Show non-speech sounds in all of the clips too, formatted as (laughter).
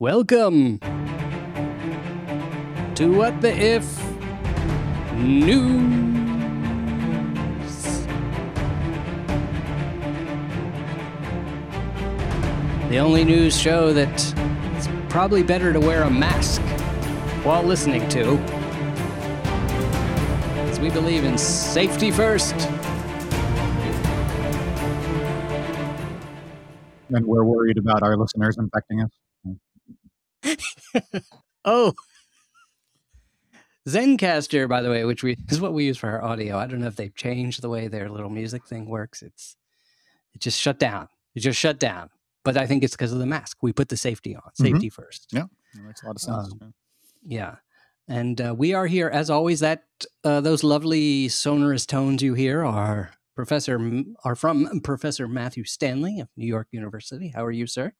Welcome to What the If News. The only news show that it's probably better to wear a mask while listening to. As we believe in safety first. and we're worried about our listeners infecting us. (laughs) Oh. Zencastr, by the way, which we is what we use for our audio. I don't know if they've changed the way their little music thing works. It's it just shut down. It just shut down. But I think it's because of the mask. We put the safety on. Safety first. Yeah, that makes a lot of sense. Um, Yeah. And uh, we are here as always. That uh, those lovely sonorous tones you hear are Professor are from Professor Matthew Stanley of New York University. How are you, sir?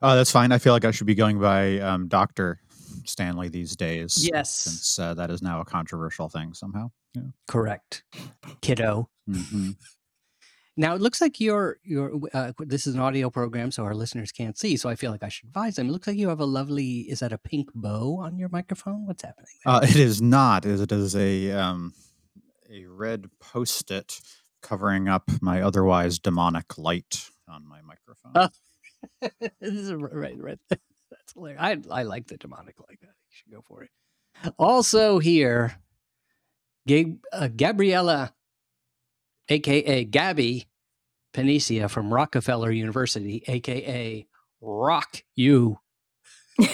Oh, that's fine. I feel like I should be going by um, Doctor Stanley these days. Yes. since uh, that is now a controversial thing somehow. Yeah. Correct, kiddo. hmm Now it looks like you're you're. Uh, this is an audio program, so our listeners can't see. So I feel like I should advise them. It looks like you have a lovely. Is that a pink bow on your microphone? What's happening? Uh, it is not. It is a um, a red post-it covering up my otherwise demonic light on my microphone. (laughs) This is right, right. (laughs) That's hilarious. I I like the demonic like that. You should go for it. Also here, Gab- uh, Gabriella, aka Gabby Panicia from Rockefeller University, aka Rock You. (laughs)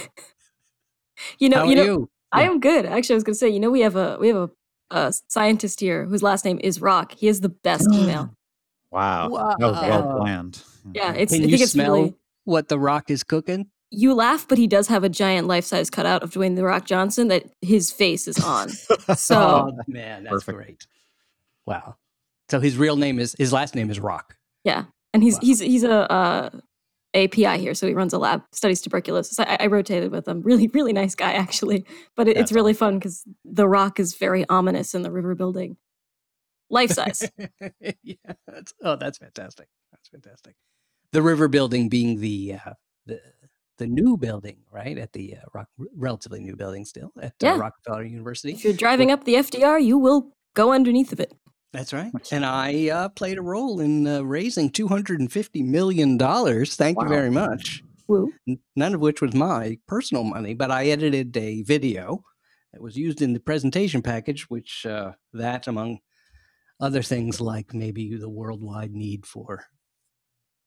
You know, How you are know, you? I am good. Actually, I was going to say, you know, we have a we have a, a scientist here whose last name is Rock. He has the best email. (gasps) Wow, that was well Wow. planned. Yeah, it's. Can I you think it's smell really. what the Rock is cooking? You laugh, but he does have a giant life size cutout of Dwayne the Rock Johnson that his face is on. (laughs) So oh man, that's Perfect. great. Wow. So his real name is his last name is Rock. yeah, and he's Wow. he's he's a uh, API here, so he runs a lab, studies tuberculosis. I, I rotated with him. Really, really nice guy, actually. But it, it's That's really fun because the Rock is very ominous in the river building, life size. (laughs) yeah, that's, oh, that's fantastic. That's fantastic. The river building being the uh, the the new building, right? At the uh, rock, relatively new building still at uh, Rockefeller University. if you're driving up the FDR, you will go underneath of it. That's right. And I uh, played a role in uh, raising two hundred and fifty million dollars. Thank you very much. Woo. None of which was my personal money, but I edited a video that was used in the presentation package, which uh, that, among other things like maybe the worldwide need for,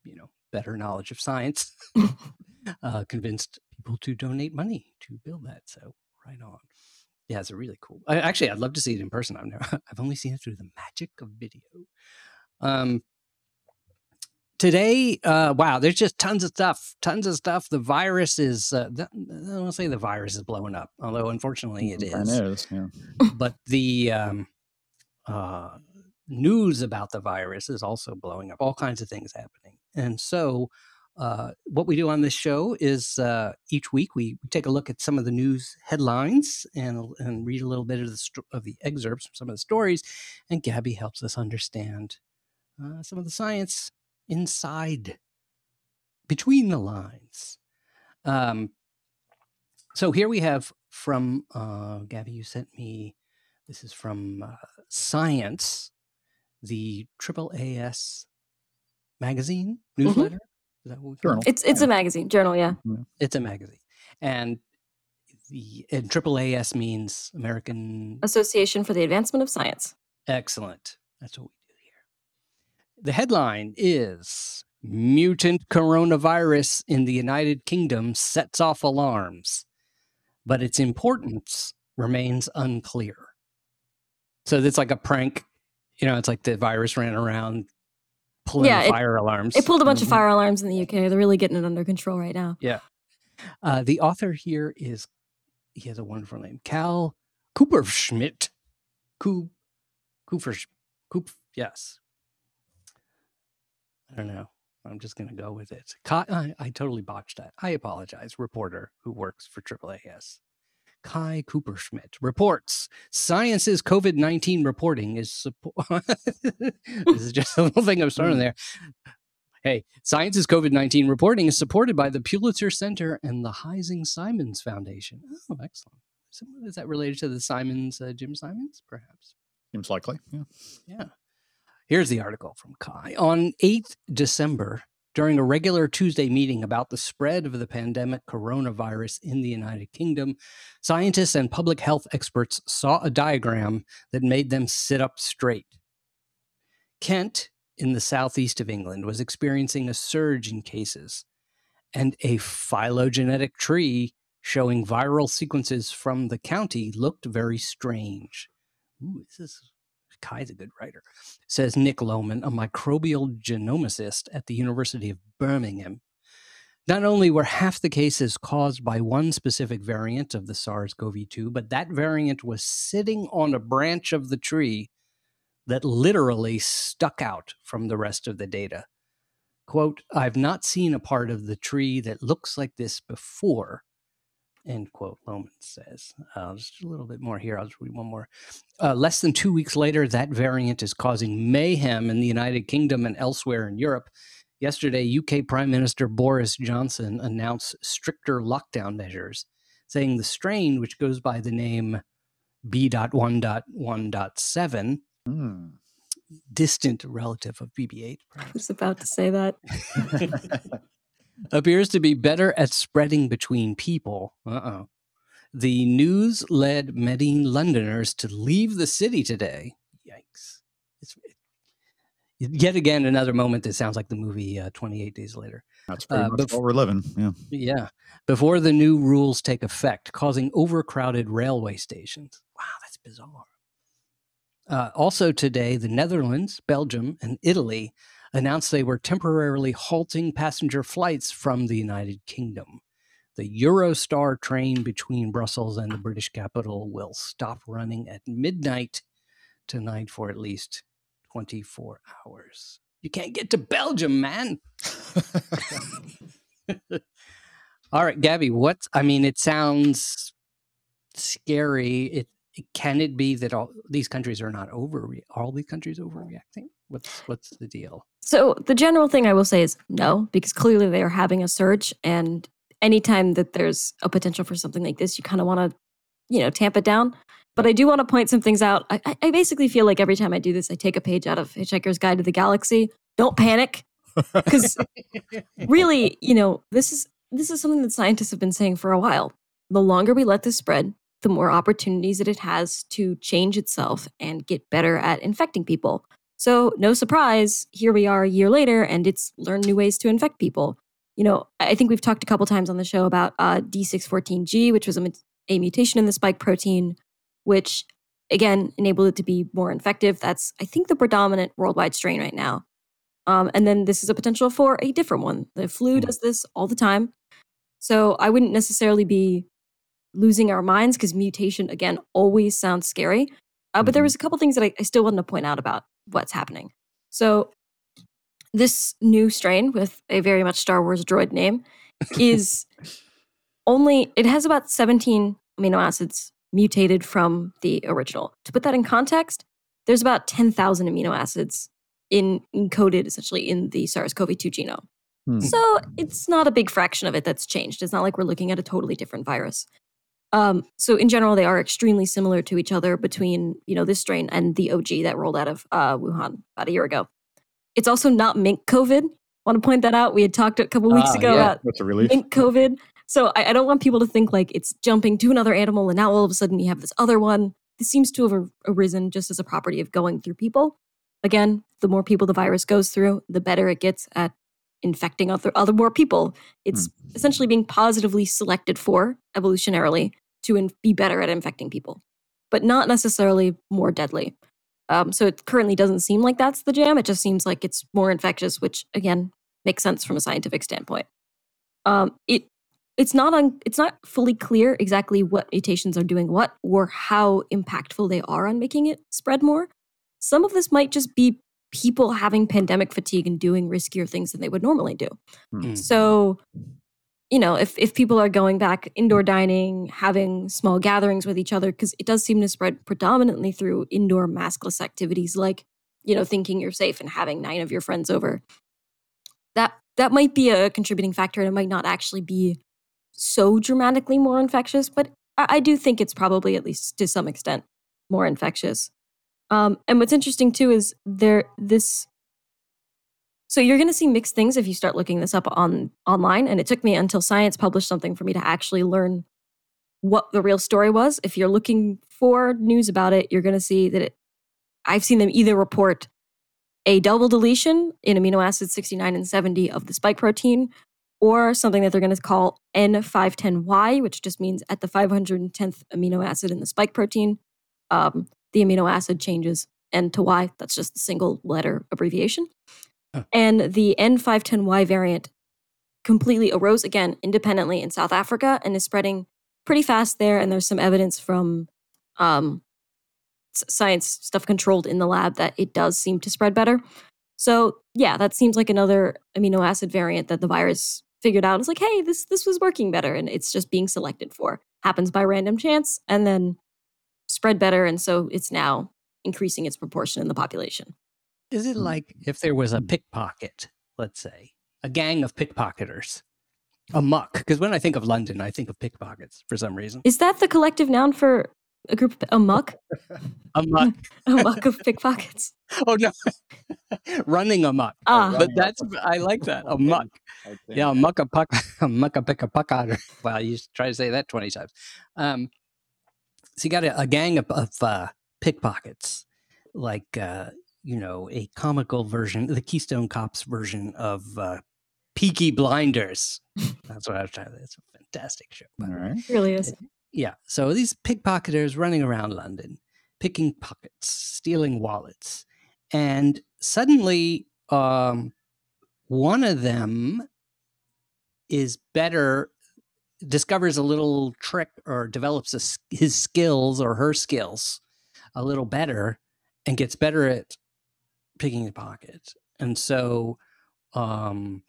you know, better knowledge of science, (laughs) (laughs) uh, convinced people to donate money to build that. So right on. Yeah, it's a really cool. I, actually, I'd love to see it in person. I've never, (laughs) I've only seen it through the magic of video. Um, today, uh, wow, there's just tons of stuff, tons of stuff. The virus is, uh, I don't say the virus is blowing up, although unfortunately it It is. is. Yeah. But the um, uh, news about the virus is also blowing up. All kinds of things happening, and so. Uh, what we do on this show is uh, each week we take a look at some of the news headlines and and read a little bit of the sto- of the excerpts from some of the stories, and Gabby helps us understand uh, some of the science inside, between the lines. Um, so here we have from uh, Gabby. You sent me. This is from uh, Science, the Triple AS magazine mm-hmm. newsletter. Is that what we Journal. it? It's it's a magazine journal, yeah. Mm-hmm. It's a magazine, and the and Triple AS means American Association for the Advancement of Science. Excellent. That's what we do here. The headline is Mutant Coronavirus in the United Kingdom sets off alarms, but its importance remains unclear. So it's like a prank. You know, it's like the virus ran around pulling Yeah, it- fire alarms. It pulled a bunch of Mhm. fire alarms in the UK. They're really getting it under control right now. Yeah. Uh, the author here is, he has a wonderful name, Cal Cooperschmidt. Coop, Cooper, Coop, yes. I don't know. I'm just going to go with it. I, I totally botched that. I apologize. Reporter who works for AAAS. Kai Kupferschmidt reports Science's COVID 19 reporting is support. (laughs) this is just a little thing I'm starting there. Hey, Science's COVID 19 reporting is supported by the Pulitzer Center and the Heising Simons Foundation. Oh, excellent. Is that related to the Simons, uh, Jim Simons, perhaps? Seems likely. Yeah. Yeah. Here's the article from Kai. On 8th December, during a regular Tuesday meeting about the spread of the pandemic coronavirus in the United Kingdom, scientists and public health experts saw a diagram that made them sit up straight. Kent, in the southeast of England, was experiencing a surge in cases, and a phylogenetic tree showing viral sequences from the county looked very strange. Ooh, this is Kai's a good writer, says Nick Loman, a microbial genomicist at the University of Birmingham. Not only were half the cases caused by one specific variant of the SARS CoV 2, but that variant was sitting on a branch of the tree that literally stuck out from the rest of the data. Quote, I've not seen a part of the tree that looks like this before, end quote, Loman says. Uh, just a little bit more here. I'll just read one more. Uh, less than two weeks later, that variant is causing mayhem in the United Kingdom and elsewhere in Europe. Yesterday, UK Prime Minister Boris Johnson announced stricter lockdown measures, saying the strain, which goes by the name B.1.1.7, Hmm. distant relative of BB8, I was about to say that. (laughs) (laughs) appears to be better at spreading between people. Uh-oh. The news led many Londoners to leave the city today. Yikes. It's yet again another moment that sounds like the movie uh, 28 Days Later. That's pretty Uh, much bef- what we're living. Yeah. Yeah. Before the new rules take effect, causing overcrowded railway stations. Wow, that's bizarre. Uh, also today, the Netherlands, Belgium, and Italy announced they were temporarily halting passenger flights from the United Kingdom. The Eurostar train between Brussels and the British capital will stop running at midnight tonight for at least 24 hours. You can't get to Belgium, man. (laughs) All right, Gabby, what's I mean, it sounds scary. It can it be that all these countries are not over all these countries overreacting? What's what's the deal? So the general thing I will say is no, because clearly they are having a surge, and anytime that there's a potential for something like this, you kind of want to, you know, tamp it down. But I do want to point some things out. I, I- I basically feel like every time I do this, I take a page out of Hitchhiker's Guide to the Galaxy. Don't panic, (laughs) because really, you know, this is this is something that scientists have been saying for a while. The longer we let this spread, the more opportunities that it has to change itself and get better at infecting people. So, no surprise, here we are a year later, and it's learned new ways to infect people. You know, I think we've talked a couple times on the show about uh, D614G, which was a, a mutation in the spike protein, which again enabled it to be more infective. That's, I think, the predominant worldwide strain right now. Um, and then this is a potential for a different one. The flu Hmm. does this all the time. So, I wouldn't necessarily be losing our minds because mutation, again, always sounds scary. Uh, but there Mhm. was a couple things that I, I still wanted to point out about what's happening. So, this new strain with a very much Star Wars droid name is (laughs) only, it has about 17 amino acids mutated from the original. To put that in context, there's about 10,000 amino acids in encoded essentially in the SARS-CoV-2 genome. Hmm. So it's not a big fraction of it that's changed. It's not like we're looking at a totally different virus. Um, so in general, they are extremely similar to each other between you know this strain and the OG that rolled out of uh, Wuhan about a year ago. It's also not mink COVID. Want to point that out? We had talked a couple weeks Ah, ago yeah. about That's a relief. mink COVID. So I, I don't want people to think like it's jumping to another animal and now all of a sudden you have this other one. This seems to have arisen just as a property of going through people. Again, the more people the virus goes through, the better it gets at infecting other other more people. It's essentially being positively selected for evolutionarily to in- be better at infecting people, but not necessarily more deadly. Um, so it currently doesn't seem like that's the jam. It just seems like it's more infectious, which again makes sense from a scientific standpoint. Um, it it's not un, it's not fully clear exactly what mutations are doing what or how impactful they are on making it spread more. Some of this might just be people having pandemic fatigue and doing riskier things than they would normally do. Hmm. So, you know, if if people are going back indoor dining, having small gatherings with each other, because it does seem to spread predominantly through indoor maskless activities, like you know, thinking you're safe and having nine of your friends over. that that might be a contributing factor and it might not actually be so dramatically more infectious, but I, I do think it's probably at least to some extent more infectious. Um, and what's interesting too is there this. So you're going to see mixed things if you start looking this up on online. And it took me until Science published something for me to actually learn what the real story was. If you're looking for news about it, you're going to see that it, I've seen them either report a double deletion in amino acids 69 and 70 of the spike protein, or something that they're going to call N510Y, which just means at the 510th amino acid in the spike protein, um, the amino acid changes N to Y. That's just a single letter abbreviation. Huh. And the N510Y variant completely arose again independently in South Africa and is spreading pretty fast there. And there's some evidence from um, science stuff controlled in the lab that it does seem to spread better. So yeah, that seems like another amino acid variant that the virus figured out. It's like, hey, this this was working better, and it's just being selected for. Happens by random chance, and then spread better, and so it's now increasing its proportion in the population. Is it like if there was a pickpocket, let's say, a gang of pickpocketers, a muck? Because when I think of London, I think of pickpockets for some reason. Is that the collective noun for a group a muck? (laughs) a muck. (laughs) a muck of pickpockets. (laughs) Oh no, running amok. Ah, but that's I like that a muck. Yeah, a muck a puck, a muck a pick a puck otter. Well, you try to say that twenty times. Um, so you got a, a gang of, of uh, pickpockets, like uh, you know, a comical version, the Keystone Cops version of uh, Peaky Blinders. That's what I was trying to. Say. It's a fantastic show. All right. It really is. Yeah. So these pickpocketers running around London, picking pockets, stealing wallets, and suddenly um, one of them is better discovers a little trick or develops a, his skills or her skills a little better and gets better at picking the pocket and so um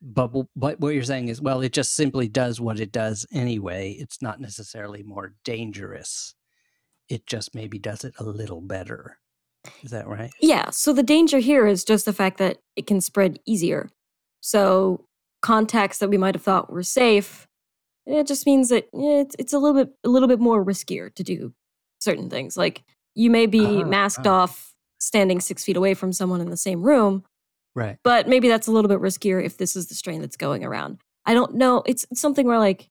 but but what you're saying is well it just simply does what it does anyway it's not necessarily more dangerous it just maybe does it a little better is that right? Yeah. So the danger here is just the fact that it can spread easier. So contacts that we might have thought were safe, it just means that it's it's a little bit a little bit more riskier to do certain things. Like you may be uh-huh, masked uh-huh. off, standing six feet away from someone in the same room, right? But maybe that's a little bit riskier if this is the strain that's going around. I don't know. It's, it's something where like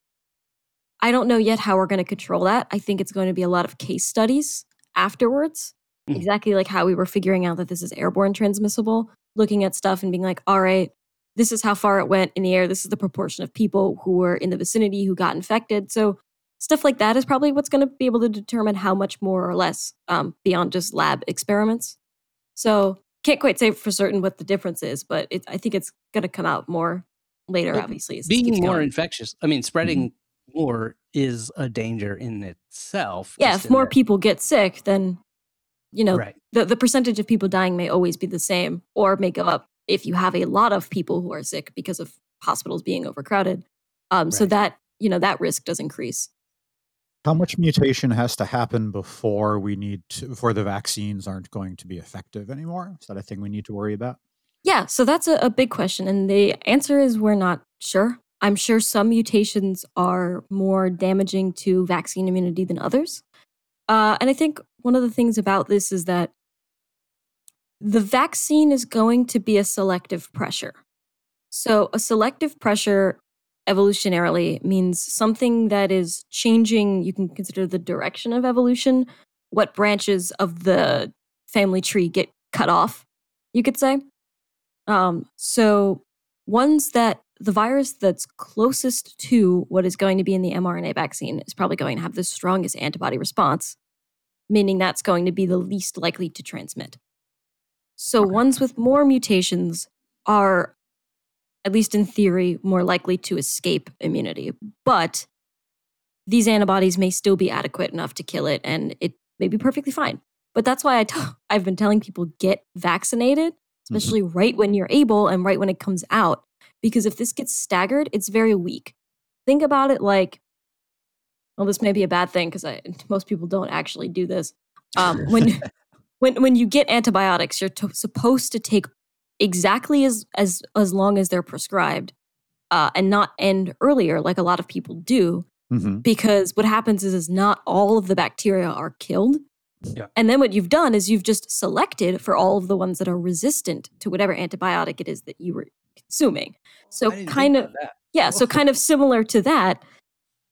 I don't know yet how we're going to control that. I think it's going to be a lot of case studies afterwards mm. exactly like how we were figuring out that this is airborne transmissible, looking at stuff and being like, all right, this is how far it went in the air. This is the proportion of people who were in the vicinity who got infected. So stuff like that is probably what's going to be able to determine how much more or less um, beyond just lab experiments. So can't quite say for certain what the difference is, but it, I think it's going to come out more later. But obviously, being more going. infectious. I mean, spreading mm-hmm. more is a danger in itself. Yeah, if more people get sick, then you know right. the, the percentage of people dying may always be the same or may go up if you have a lot of people who are sick because of hospitals being overcrowded um, right. so that you know that risk does increase. How much mutation has to happen before we need to before the vaccines aren't going to be effective anymore? Is that a thing we need to worry about? Yeah so that's a, a big question and the answer is we're not sure. I'm sure some mutations are more damaging to vaccine immunity than others. Uh, and I think one of the things about this is that the vaccine is going to be a selective pressure. So, a selective pressure evolutionarily means something that is changing, you can consider the direction of evolution, what branches of the family tree get cut off, you could say. Um, so, ones that the virus that's closest to what is going to be in the mRNA vaccine is probably going to have the strongest antibody response, meaning that's going to be the least likely to transmit. So, ones with more mutations are, at least in theory, more likely to escape immunity. But these antibodies may still be adequate enough to kill it, and it may be perfectly fine. But that's why i t- (laughs) I've been telling people get vaccinated, mm-hmm. especially mm-hmm. right when you're able and right when it comes out, because if this gets staggered, it's very weak. Think about it like, well, this may be a bad thing because (laughs) most people don't actually do this. Um, when (laughs) when when you get antibiotics, you're to, supposed to take exactly as as as long as they're prescribed uh, and not end earlier like a lot of people do hmm because what happens is is not all of the bacteria are killed. Yeah. and then what you've done is you've just selected for all of the ones that are resistant to whatever antibiotic it is that you were consuming. So I didn't think kind of yeah so kind of similar to that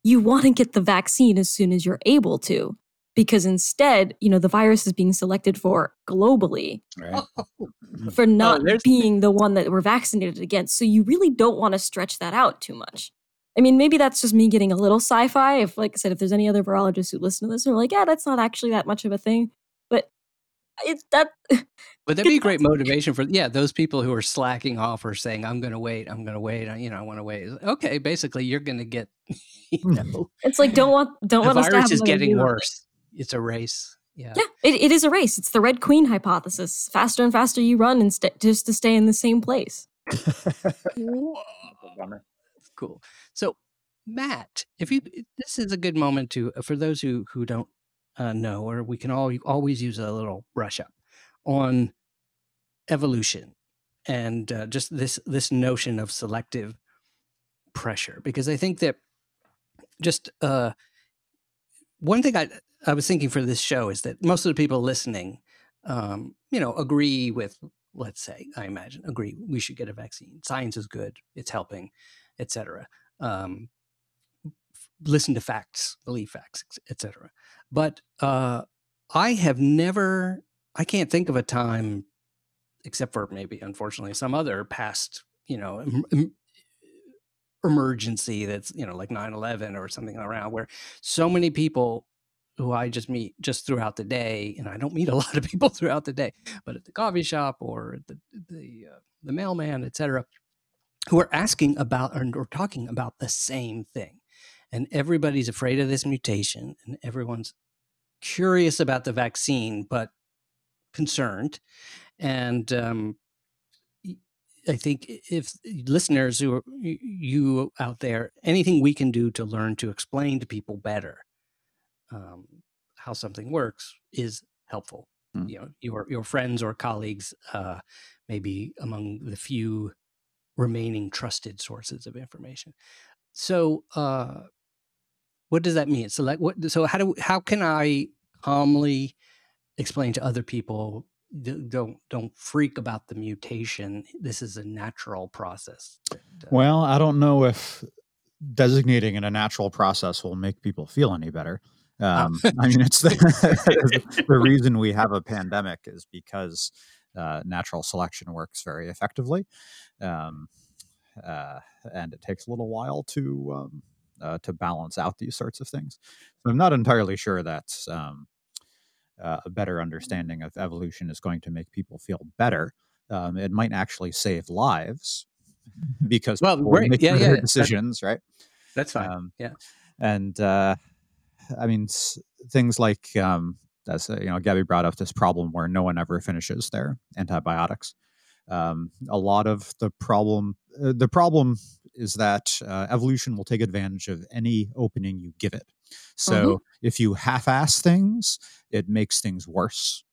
you want to get the vaccine as soon as you're able to because instead you know the virus is being selected for globally Right. Oh, oh, oh. Mm-hmm. for not there's- being the one that we're vaccinated against. So you really don't want to stretch that out too much. I mean, maybe that's just me getting a little sci-fi. If, like I said, if there's any other virologists who listen to this and are like, yeah, that's not actually that much of a thing, but it's that. (laughs) But that'd be a great motivation for yeah those people who are slacking off or saying I'm going to wait, I'm going to wait, I- you know, I want to wait. Okay, basically you're going to get, (laughs) you hmm. know, It's like don't want don't the want us to virus have is another getting view on it. worse. It's a race. Yeah. Yeah, it, it is a race. It's the Red Queen hypothesis. Faster and faster you run, and st- just to stay in the same place. (laughs) Cool. So, Matt, if you this is a good moment to for those who who don't uh, know, or we can all always use a little brush up on evolution and uh, just this this notion of selective pressure, because I think that just uh, one thing I I was thinking for this show is that most of the people listening, um, you know, agree with let's say I imagine agree we should get a vaccine. Science is good. It's helping etc. Um, listen to facts, believe facts, etc. But uh, I have never, I can't think of a time, except for maybe, unfortunately, some other past, you know, em- em- emergency that's, you know, like 9 11 or something around where so many people who I just meet just throughout the day, and I don't meet a (laughs) lot of people throughout the day, but at the coffee shop or the the uh, the mailman, etc who are asking about or, talking about the same thing. And everybody's afraid of this mutation, and everyone's curious about the vaccine, but concerned. And um, I think if listeners who are you out there, anything we can do to learn to explain to people better um, how something works is helpful. Hmm. You know, your your friends or colleagues, uh, maybe among the few remaining trusted sources of information. So, uh, what does that mean? So, like, what? So, how do how can I calmly explain to other people? Don't don't freak about the mutation. This is a natural process. that, uh, Well, I don't know if designating it a natural process will make people feel any better. Um, I mean, it's the, (laughs) the reason we have a pandemic is because uh, natural selection works very effectively, um, uh, and it takes a little while to um, uh, to balance out these sorts of things. So I'm not entirely sure that's um, uh, a better understanding of evolution is going to make people feel better. Um, it might actually save lives (laughs) because Well, right. Yeah, yeah, that- decisions, right? that's fine. Um, yeah. and uh, I mean s- things like um, as uh, you know, Gabby brought up this problem where no one ever finishes their antibiotics. Um, a lot of the problem, uh, the problem is that uh, evolution will take advantage of any opening you give it. So if you half-ass things, it makes things worse.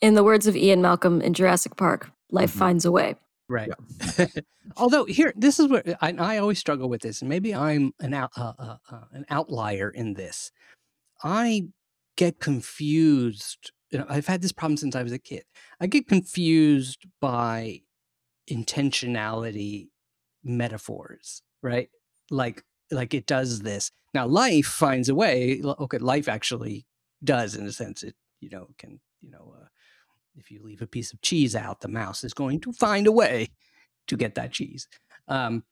In the words of Ian Malcolm in Jurassic Park, life Mhm. finds a way. Right. (laughs) Although here, this is where I, I always struggle with this, and maybe I'm an out, uh, uh, uh, an outlier in this. I get confused. You know, I've had this problem since I was a kid. I get confused by intentionality metaphors, right? Like like it does this. Now life finds a way. Okay, life actually does in a sense. It you know can you know uh, if you leave a piece of cheese out, the mouse is going to find a way to get that cheese. Um,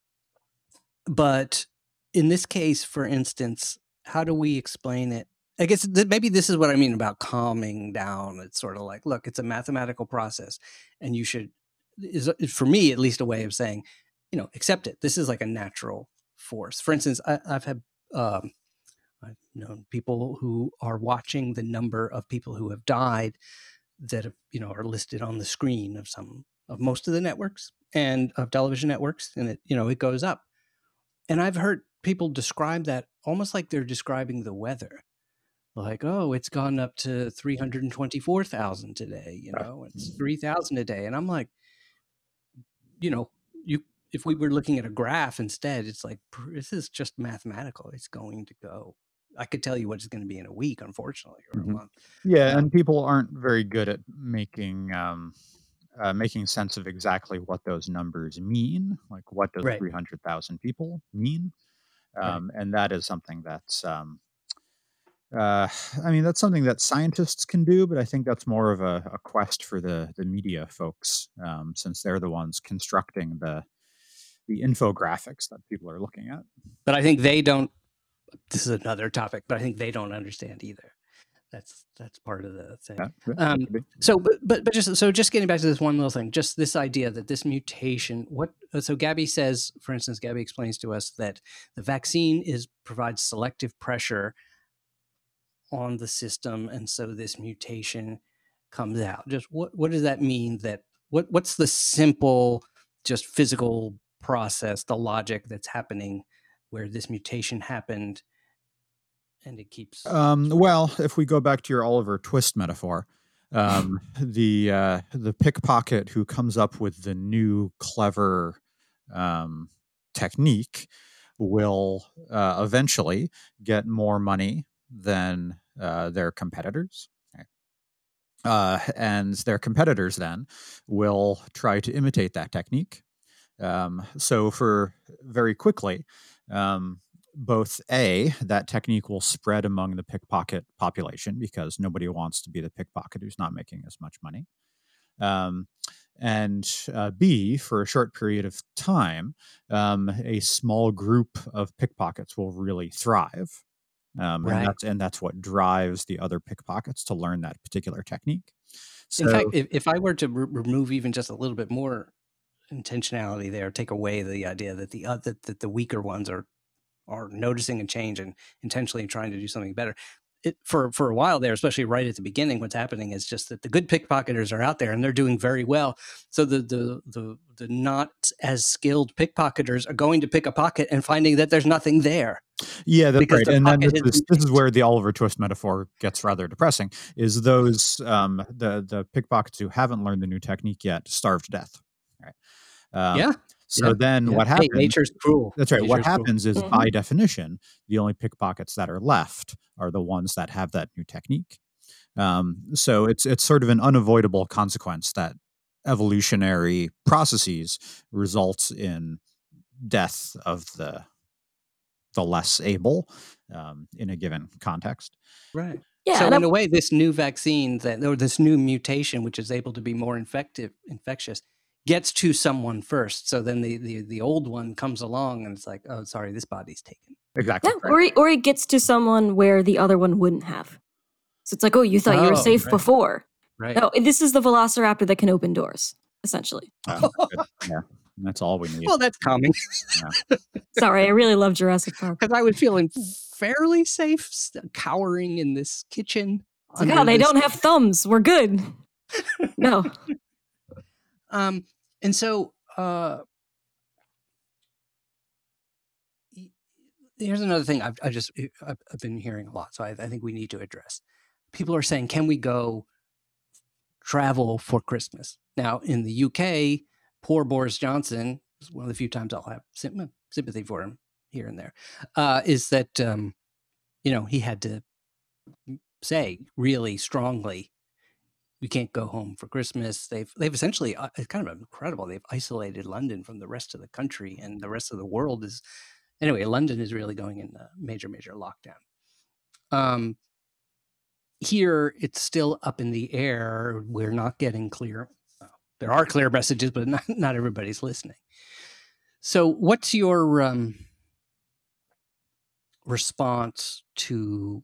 but in this case, for instance, how do we explain it? I guess th- maybe this is what I mean about calming down. It's sort of like, look, it's a mathematical process, and you should, is for me at least, a way of saying, you know, accept it. This is like a natural force. For instance, I, I've had, um, I've known people who are watching the number of people who have died that you know are listed on the screen of some of most of the networks and of television networks, and it you know it goes up. And I've heard people describe that almost like they're describing the weather. Like, oh, it's gone up to 324,000 today, you know, it's mm-hmm. 3,000 a day. And I'm like, you know, you if we were looking at a graph instead, it's like this is just mathematical. It's going to go. I could tell you what it's going to be in a week, unfortunately, or Mhm. a month. Yeah, Um, and people aren't very good at making um, uh, making sense of exactly what those numbers mean. Like, what does Right. three hundred thousand people mean? Right. Um, and that is something that's um, uh, I mean, that's something that scientists can do, but I think that's more of a, a quest for the the media folks, um, since they're the ones constructing the the infographics that people are looking at. But I think they don't. This is another topic, but I think they don't understand either. That's that's part of the thing. Yeah, yeah, Um. So, but, but but just so just getting back to this one little thing, just this idea that this mutation. What uh, so Gabby says, for instance, Gabby explains to us that the vaccine is provides selective pressure on the system, and so this mutation comes out. Just what what does that mean? That what what's the simple, just physical process, the logic that's happening where this mutation happened, and it keeps. Um, well, if we go back to your Oliver Twist metaphor, um, (laughs) the uh, the pickpocket who comes up with the new clever um, technique will uh, eventually get more money than uh, their competitors. Uh, and their competitors then will try to imitate that technique. Um, so, for very quickly, um, both A, that technique will spread among the pickpocket population because nobody wants to be the pickpocket who's not making as much money. Um, and uh, B, for a short period of time, um, a small group of pickpockets will really thrive. Um, Right. and, that's, and that's what drives the other pickpockets to learn that particular technique. So, In fact, if, if I were to re- remove even just a little bit more intentionality there, take away the idea that the uh, that, that the weaker ones are are noticing a change and intentionally trying to do something better. It, for for a while there, especially right at the beginning, what's happening is just that the good pickpocketers are out there and they're doing very well. So the the the the not as skilled pickpocketers are going to pick a pocket and finding that there's nothing there. Yeah, that's right. And then this is, this is where the Oliver Twist metaphor gets rather depressing. Is those um, the the pickpockets who haven't learned the new technique yet starved to death? Right. Um, yeah. So yeah, then yeah. what Hey, happens? nature's cruel. That's right. What Nature's cruel. happens is, Mhm. by definition, the only pickpockets that are left are the ones that have that new technique. Um, so it's it's sort of an unavoidable consequence that evolutionary processes results in death of the the less able um, in a given context. Right. Yeah, so in I'm- a way, this new vaccine that or this new mutation, which is able to be more infective, infectious, gets to someone first. So then the the, the old one comes along and it's like, oh, sorry, this body's taken. Exactly. yeah, or it, or it gets to someone where the other one wouldn't have. So it's like, oh, you thought you were Oh, safe right. before. Right. No, this is the Velociraptor that can open doors, essentially. (laughs) Good. yeah, that's all we need. Well, that's calming Sorry, I really love Jurassic Park. (laughs) because I was feeling fairly safe, s- cowering in this kitchen. It's like, oh, they this- don't have thumbs. We're good. (laughs) No. Um, and so uh, here's another thing I've, I just I've, been hearing a lot, so I, I think we need to address. People are saying, "Can we go travel for Christmas?" Now, in the UK, poor Boris Johnson is one of the few times I'll have sympathy for him here and there. Uh, is that um, you know he had to say really strongly we can't go home for Christmas. They've they've essentially uh, it's kind of incredible. They've isolated London from the rest of the country, and the rest of the world is anyway. London is really going in a major major lockdown. Um, here it's still up in the air. We're not getting clear. There are clear messages, but (laughs) not not everybody's listening. So, what's your um, response to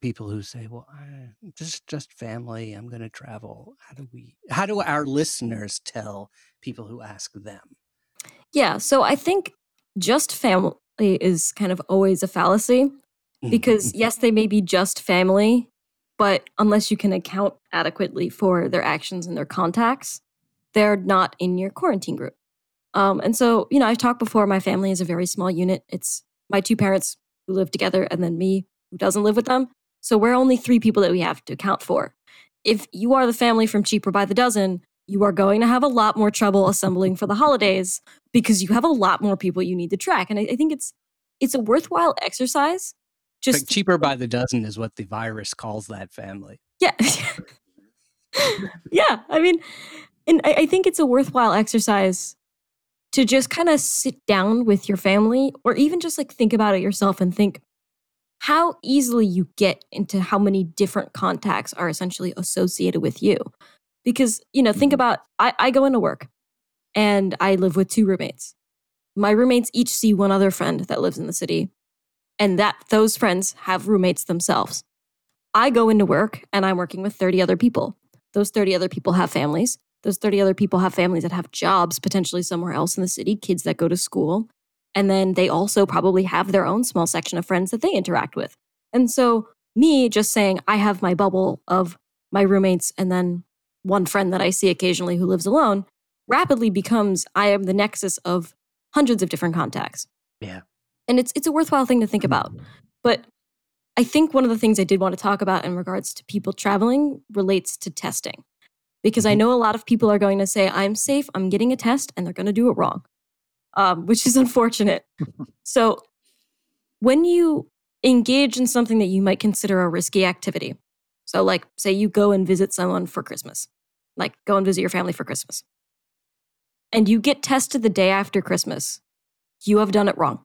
people who say, "Well, I, this is just family. I'm going to travel." How do we? How do our listeners tell people who ask them? Yeah, so I think just family is kind of always a fallacy because yes, they may be just family, but unless you can account adequately for their actions and their contacts, they're not in your quarantine group. Um, and so, you know, I've talked before. My family is a very small unit. It's my two parents who live together, and then me who doesn't live with them. So we're only three people that we have to account for. If you are the family from Cheaper by the Dozen, you are going to have a lot more trouble assembling for the holidays because you have a lot more people you need to track. And I, I think it's it's a worthwhile exercise. Just like cheaper by the dozen is what the virus calls that family. Yeah. (laughs) yeah. I mean, and I, I think it's a worthwhile exercise to just kind of sit down with your family or even just like think about it yourself and think how easily you get into how many different contacts are essentially associated with you. Because, you know, think mm-hmm. about I, I go into work and I live with two roommates. My roommates each see one other friend that lives in the city, and that those friends have roommates themselves. I go into work and I'm working with 30 other people. Those 30 other people have families. Those 30 other people have families that have jobs potentially somewhere else in the city, kids that go to school. And then they also probably have their own small section of friends that they interact with. And so, me just saying, I have my bubble of my roommates and then one friend that I see occasionally who lives alone rapidly becomes I am the nexus of hundreds of different contacts. Yeah. And it's it's a worthwhile thing to think about. But I think one of the things I did want to talk about in regards to people traveling relates to testing. Because I mm-hmm. know a lot of people are going to say, I'm safe, I'm getting a test, and they're going to do it wrong um, which is unfortunate. so, when you engage in something that you might consider a risky activity, so like say you go and visit someone for Christmas, like go and visit your family for Christmas, and you get tested the day after Christmas, you have done it wrong.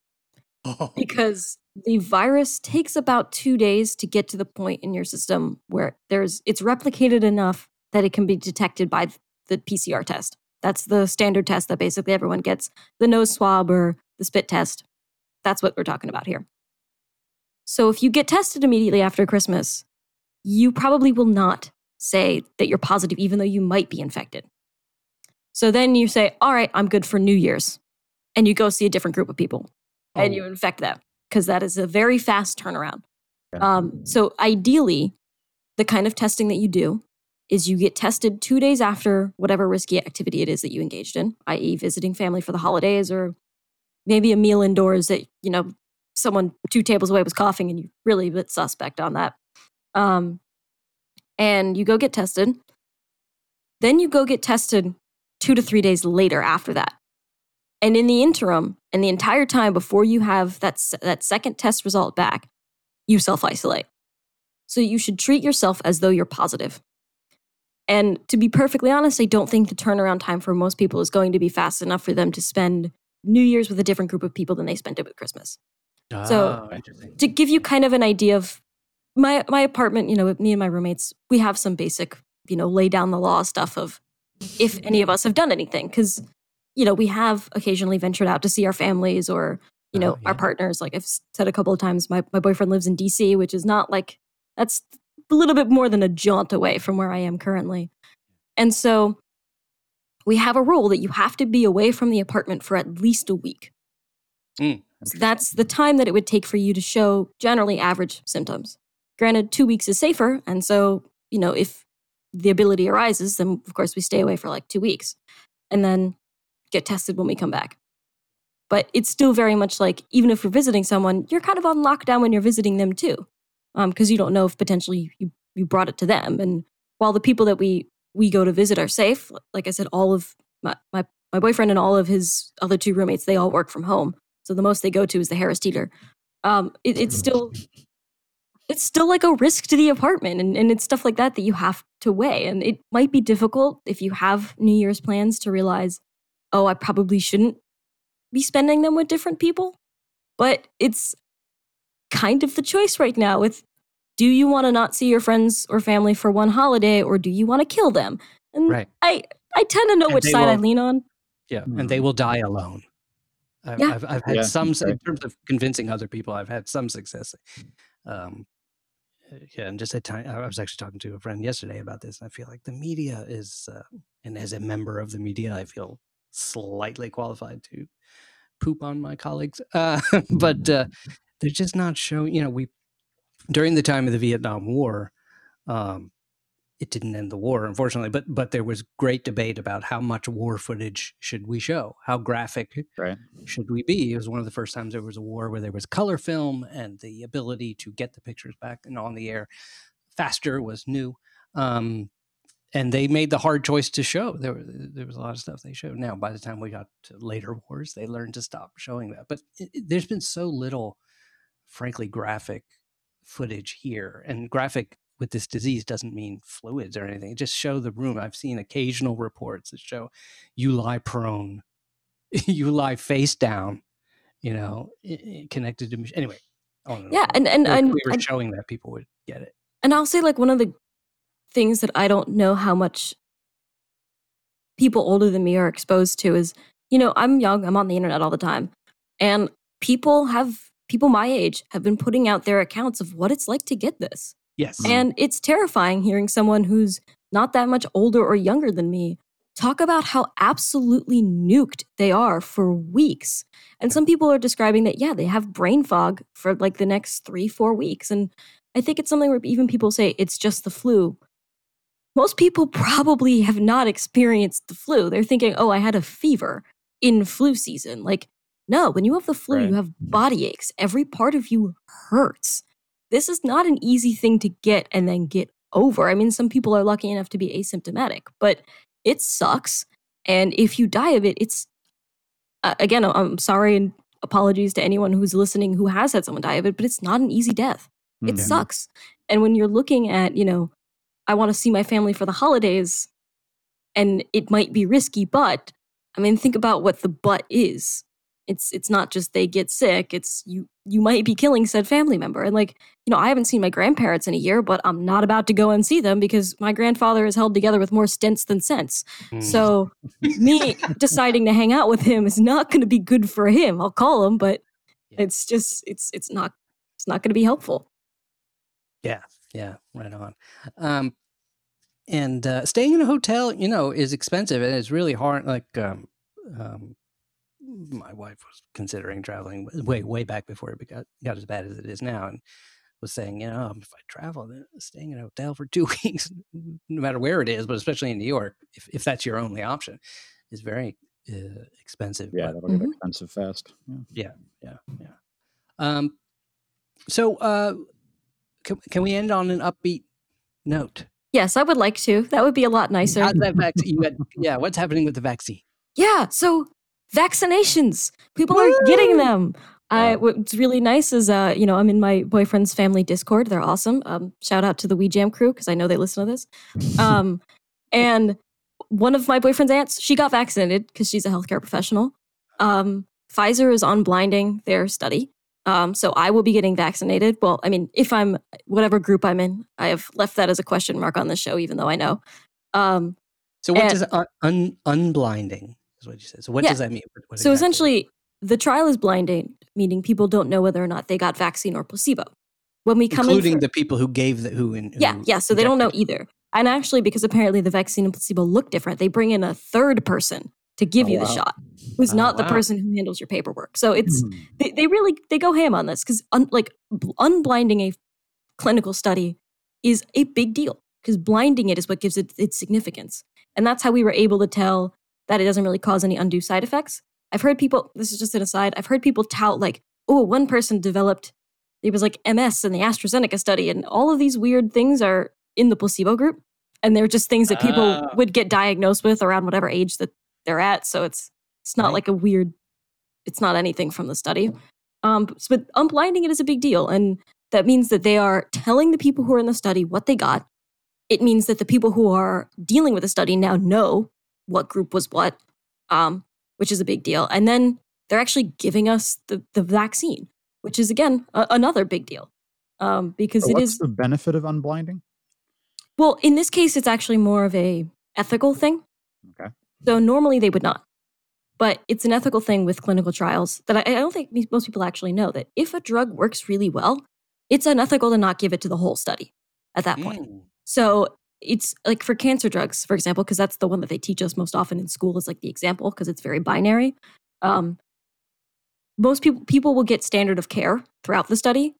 Oh. (laughs) Because the virus takes about two days to get to the point in your system where there's it's replicated enough that it can be detected by the PCR test. That's the standard test that basically everyone gets the nose swab or the spit test. That's what we're talking about here. So if you get tested immediately after Christmas, you probably will not say that you're positive, even though you might be infected. So then you say, All right, I'm good for New Year's. And you go see a different group of people oh. and you infect them because that is a very fast turnaround. Um, so ideally, the kind of testing that you do is you get tested two days after whatever risky activity it is that you engaged in, i.e., visiting family for the holidays or maybe a meal indoors that, you know, someone two tables away was coughing and you really bit suspect on that. Um, and you go get tested. Then you go get tested two to three days later after that. And in the interim, and the entire time before you have that, that second test result back, you self isolate. So you should treat yourself as though you're positive. And to be perfectly honest, I don't think the turnaround time for most people is going to be fast enough for them to spend New Year's with a different group of people than they spent it with Christmas. Oh, so ah, to give you kind of an idea of my my apartment, you know, with me and my roommates, we have some basic, you know, lay down the law stuff of if any of us have done anything because you know we have occasionally ventured out to see our families or you uh, know oh, yeah. our partners like i've said a couple of times my, my boyfriend lives in dc which is not like that's a little bit more than a jaunt away from where I am currently. And so we have a rule that you have to be away from the apartment for at least a week. Mm, so that's the time that it would take for you to show generally average symptoms. Granted, two weeks is safer. And so, you know, if the ability arises, then of course we stay away for like two weeks and then get tested when we come back. But it's still very much like, even if you're visiting someone, you're kind of on lockdown when you're visiting them too because um, you don't know if potentially you, you brought it to them. And while the people that we we go to visit are safe, like I said, all of my, my, my boyfriend and all of his other two roommates, they all work from home. So the most they go to is the Harris Teeter. Um, it, it's still it's still like a risk to the apartment and, and it's stuff like that that you have to weigh. And it might be difficult if you have New Year's plans to realize, oh, I probably shouldn't be spending them with different people. But it's kind of the choice right now with do you want to not see your friends or family for one holiday or do you want to kill them? And right. I I tend to know and which side will, I lean on. Yeah, mm-hmm. and they will die alone. I've, yeah. I've, I've had yeah. some in terms of convincing other people. I've had some success. Um, yeah, and just at time, I was actually talking to a friend yesterday about this. and I feel like the media is, uh, and as a member of the media, I feel slightly qualified to poop on my colleagues. (laughs) Uh, but uh, they're just not showing. You know, we during the time of the Vietnam War, um, it didn't end the war, unfortunately, but but there was great debate about how much war footage should we show, how graphic right. should we be. It was one of the first times there was a war where there was color film and the ability to get the pictures back and on the air faster was new. Um, and they made the hard choice to show. There, there was a lot of stuff they showed. Now, by the time we got to later (laughs) wars, they learned to stop showing that. But it, it, there's been so little, frankly, graphic footage here, and graphic with this disease doesn't mean fluids or anything. Just show the room. I've seen occasional reports that show you lie prone, (laughs) you lie face down, you know, connected to anyway. Yeah, and and, and we were and, showing that people would get it. And I'll say like one of the things that I don't know how much people older than me are exposed to is, you know, I'm young, I'm on the internet all the time, and people have people my age have been putting out their accounts of what it's like to get this. Yes. Mm-hmm. And it's terrifying hearing someone who's not that much older or younger than me talk about how absolutely nuked they are for weeks. And some people are describing that, yeah, they have brain fog for like the next three, four weeks. And I think it's something where even people say it's just the flu. Most people probably have not experienced the flu. They're thinking, oh, I had a fever in flu season. Like, no, when you have the flu, right. you have body aches. Every part of you hurts. This is not an easy thing to get and then get over. I mean, some people are lucky enough to be asymptomatic, but it sucks. And if you die of it, it's uh, again, I'm sorry and apologies to anyone who's listening who has had someone die of it, but it's not an easy death. It mm-hmm. sucks. And when you're looking at, you know, I want to see my family for the holidays and it might be risky, but I mean, think about what the but is. It's it's not just they get sick it's you you might be killing said family member and like you know i haven't seen my grandparents in a year but i'm not about to go and see them because my grandfather is held together with more stents than sense. Mm. so me (laughs) deciding to hang out with him is not going to be good for him i'll call him but it's just it's it's not it's not going to be helpful. Yeah yeah right on um and uh, staying in a hotel you know is expensive and it's really hard like um um my wife was considering traveling way way back before it got got as bad as it is now, and was saying, you know, if I travel, then staying in a hotel for (laughs) two weeks, no matter where it is, but especially in New York, if if that's your only option, is very uh, expensive. Yeah, but, that'll get mm-hmm. expensive fast. Yeah, yeah, yeah. yeah. Um, so uh, can can we end on an upbeat note? Yes, I would like to. That would be a lot nicer. How's that vaccine? yeah, what's happening with the vaccine? Yeah, so vaccinations. People Woo! are getting them. I, what's really nice is, uh, you know, I'm in my boyfriend's family Discord. They're awesome. Um, shout out to the WeJam crew because I know they listen to this. (laughs) Um, and one of my boyfriend's aunts, she got vaccinated because she's a healthcare professional. Um, Pfizer is unblinding their study. Um, so I will be getting vaccinated. Well, I mean, if I'm whatever group I'm in, I have left that as a question mark on the show, even though I know. Um, so what and, does un- un- unblinding? is what you said. So what yeah. does that mean? What, so exactly? essentially, the trial is blinding, meaning people don't know whether or not they got vaccine or placebo. When we come including for, the people who gave the who, in, who yeah yeah, so they don't know either. And actually, because apparently the vaccine and placebo look different, they bring in a third person to give oh, you the wow. shot, who's oh, not the person who handles your paperwork. So it's mm. they, they really they go ham on this because un, like unblinding a clinical study is a big deal because blinding it is what gives it its significance. And that's how we were able to tell that it doesn't really cause any undue side effects. I've heard people, this is just an aside, I've heard people tout like, oh, one person developed, it was like MS in the AstraZeneca study, and all of these weird things are in the placebo group. And they're just things that people uh, would get diagnosed with around whatever age that they're at. So it's it's not right. like a weird, it's not anything from the study. Um, but unblinding it is a big deal. And that means that they are telling the people who are in the study what they got. It means that the people who are dealing with the study now know what group was what, um, which is a big deal. And then they're actually giving us the, the vaccine, which is again a, another big deal um, because so it is the benefit of unblinding. Well, in this case, it's actually more of a ethical thing. Okay. So normally they would not, but it's an ethical thing with clinical trials that I, I don't think most people actually know that if a drug works really well, it's unethical to not give it to the whole study at that point. Mm. So it's like for cancer drugs, for example, because that's the one that they teach us most often in school is like the example because it's very binary. Um, most people people will get standard of care throughout the study,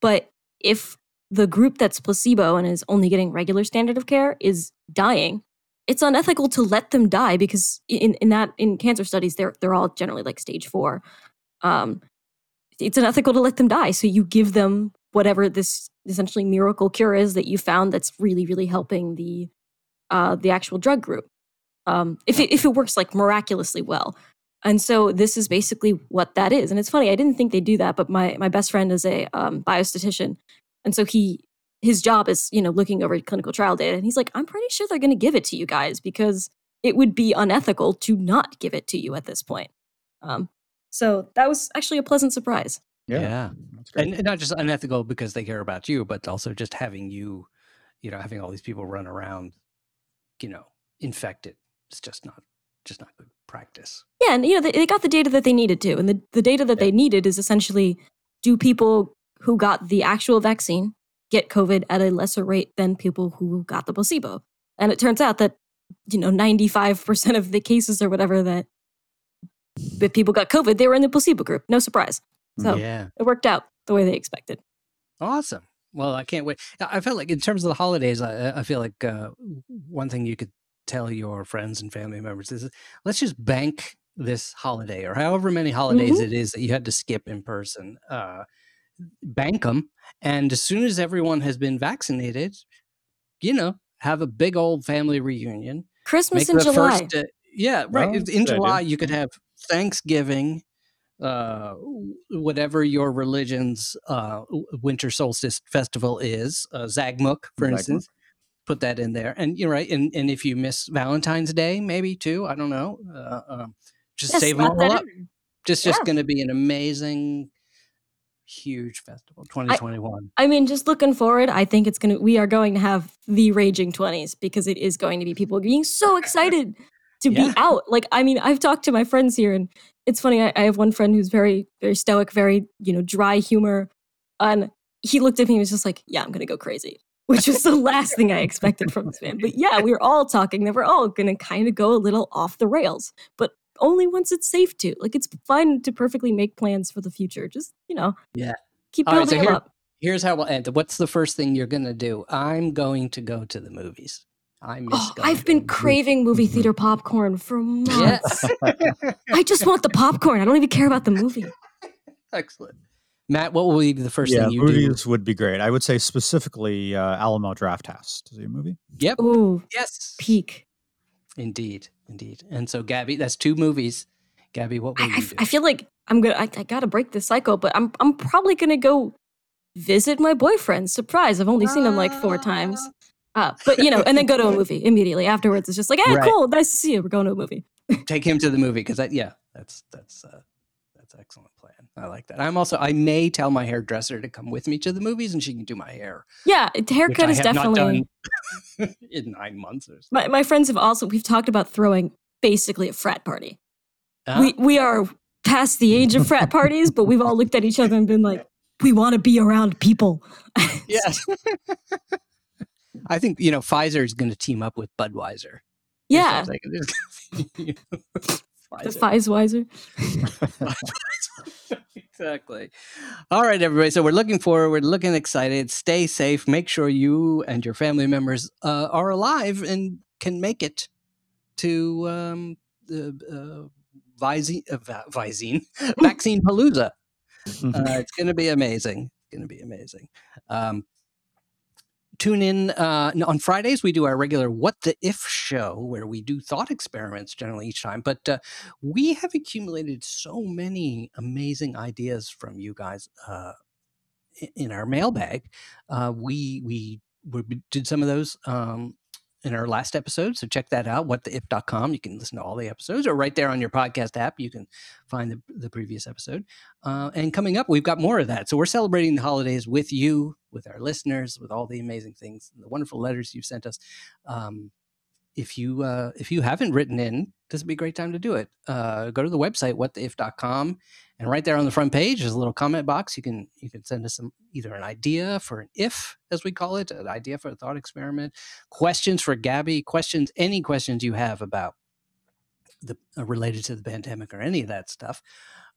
but if the group that's placebo and is only getting regular standard of care is dying, it's unethical to let them die because in, in that in cancer studies they're they're all generally like stage four. Um, it's unethical to let them die, so you give them whatever this essentially miracle cure is that you found that's really really helping the uh, the actual drug group um, if it, if it works like miraculously well. And so this is basically what that is. And it's funny, I didn't think they do that, but my my best friend is a um, biostatistician, and so he his job is you know looking over clinical trial data, and he's like, I'm pretty sure they're going to give it to you guys because it would be unethical to not give it to you at this point. Um, so that was actually a pleasant surprise. Yeah, yeah. and not just unethical because they care about you, but also just having you, you know, having all these people run around, you know, infected. It's just not just not good practice. Yeah, and you know they, they got the data that they needed to, and the, the data that yeah. they needed is essentially do people who got the actual vaccine get COVID at a lesser rate than people who got the placebo? And it turns out that you know 95% of the cases or whatever that that people got COVID, they were in the placebo group. No surprise. So yeah. it worked out the way they expected. Awesome. Well, I can't wait. I feel like in terms of the holidays, I, I feel like uh, one thing you could tell your friends and family members is let's just bank this holiday or however many holidays mm-hmm. it is that you had to skip in person. Uh, bank them. And as soon as everyone has been vaccinated, you know, have a big old family reunion. Christmas in July. First, uh, yeah, right. Well, in July, you could have Thanksgiving, uh, whatever your religion's uh, winter solstice festival is, uh, Zagmuk, for Zagmuk. instance. Put that in there, and you're right. And and if you miss Valentine's Day, maybe too. I don't know. Uh, um, just yes, save them all up. In. Just just going to be an amazing huge festival 2021 I, I, mean just looking forward i think it's gonna we are going to have the raging 20s because it is going to be people being so excited to yeah. be out. Like i mean i've talked to my friends here and it's funny I, I, have one friend who's very very stoic very you know dry humor and he looked at me and was just like yeah i'm gonna go crazy (laughs) which was the last thing i expected from this man. But yeah we were all talking that we're all gonna kind of go a little off the rails. But only once it's safe to. Like it's fine to perfectly make plans for the future. Just, you know, yeah. Keep building right, so here, up. Here's how we'll end. What's the first thing you're going to do? I'm going to go to the movies. I miss oh, I've been craving movie theater popcorn for months. Yes. (laughs) I just want the popcorn. I don't even care about the movie. (laughs) Excellent. Matt, what will be the first yeah, thing you movies do? Movies would be great. I would say specifically uh, Alamo Drafthouse. Is it a movie? Yep. Ooh, yes. Peak. Indeed, indeed. And so, Gabby, that's two movies. Gabby, what will I, you do? I feel like I'm gonna. I, I gotta break the cycle, but I'm I'm probably gonna go visit my boyfriend. Surprise! I've only seen him like four times. Uh, but you know, and then go to a (laughs) movie immediately afterwards. It's just like, hey, right. cool, nice to see you. We're going to a movie. Take him to the movie because that yeah, that's that's uh, that's excellent. I like that. I'm also I may tell my hairdresser to come with me to the movies and she can do my hair. Yeah, haircut is definitely (laughs) in nine months or so. My my friends have also we've talked about throwing basically a frat party. Uh, we we are past the age of frat parties, but we've all looked at each other and been like, we want to be around people. (laughs) yes. (laughs) I think you know Pfizer is going to team up with Budweiser. Yeah. The Pfizerweiser. (laughs) exactly. All right, everybody. So we're looking forward, we're looking excited. Stay safe. Make sure you and your family members uh, are alive and can make it to um, the uh, Visine, uh, (laughs) Visine Vaccine Palooza. Uh, it's going to be amazing. It's going to be amazing. Um, tune in uh, on Fridays. We do our regular "What the If" show, where we do thought experiments generally each time. But uh, we have accumulated so many amazing ideas from you guys uh, in our mailbag. Uh, we we we did some of those um, in our last episode. So check that out, whattheif.com. You can listen to all the episodes or right there on your podcast app. You can find the, the previous episode. Uh, and coming up, we've got more of that. So we're celebrating the holidays with you, with our listeners, with all the amazing things, the wonderful letters you've sent us. Um, if you uh, if you haven't written in, this would be a great time to do it. Uh, go to the website whattheif.com and right there on the front page is a little comment box. You can you can send us some either an idea for an if, as we call it, an idea for a thought experiment, questions for Gabby, questions, any questions you have about the uh, related to the pandemic or any of that stuff.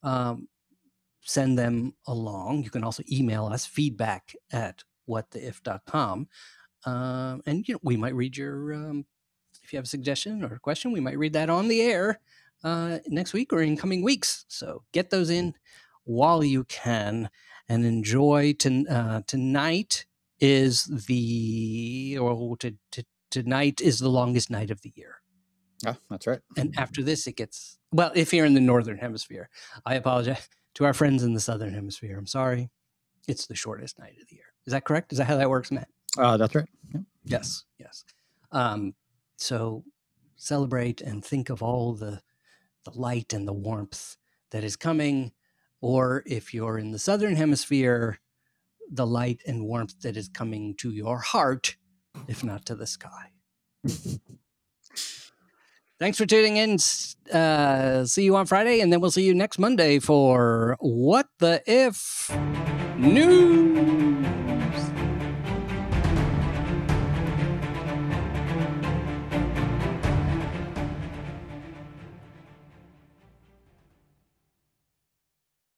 Um, send them along. You can also email us feedback at whattheif.com. Um, and you know, we might read your um, if you have a suggestion or a question, we might read that on the air uh, next week or in coming weeks. So get those in while you can and enjoy. To, uh, tonight is the, or to, to, tonight is the longest night of the year. Yeah, that's right. And after this, it gets well. If you're in the northern hemisphere, I apologize to our friends in the southern hemisphere. I'm sorry. It's the shortest night of the year. Is that correct? Is that how that works, Matt? Uh, that's right. Yep. Yes, yes. Um, so celebrate and think of all the the light and the warmth that is coming. Or if you're in the southern hemisphere, the light and warmth that is coming to your heart, if not to the sky. Thanks for tuning in. Uh, see you on Friday, and then we'll see you next Monday for What the If News.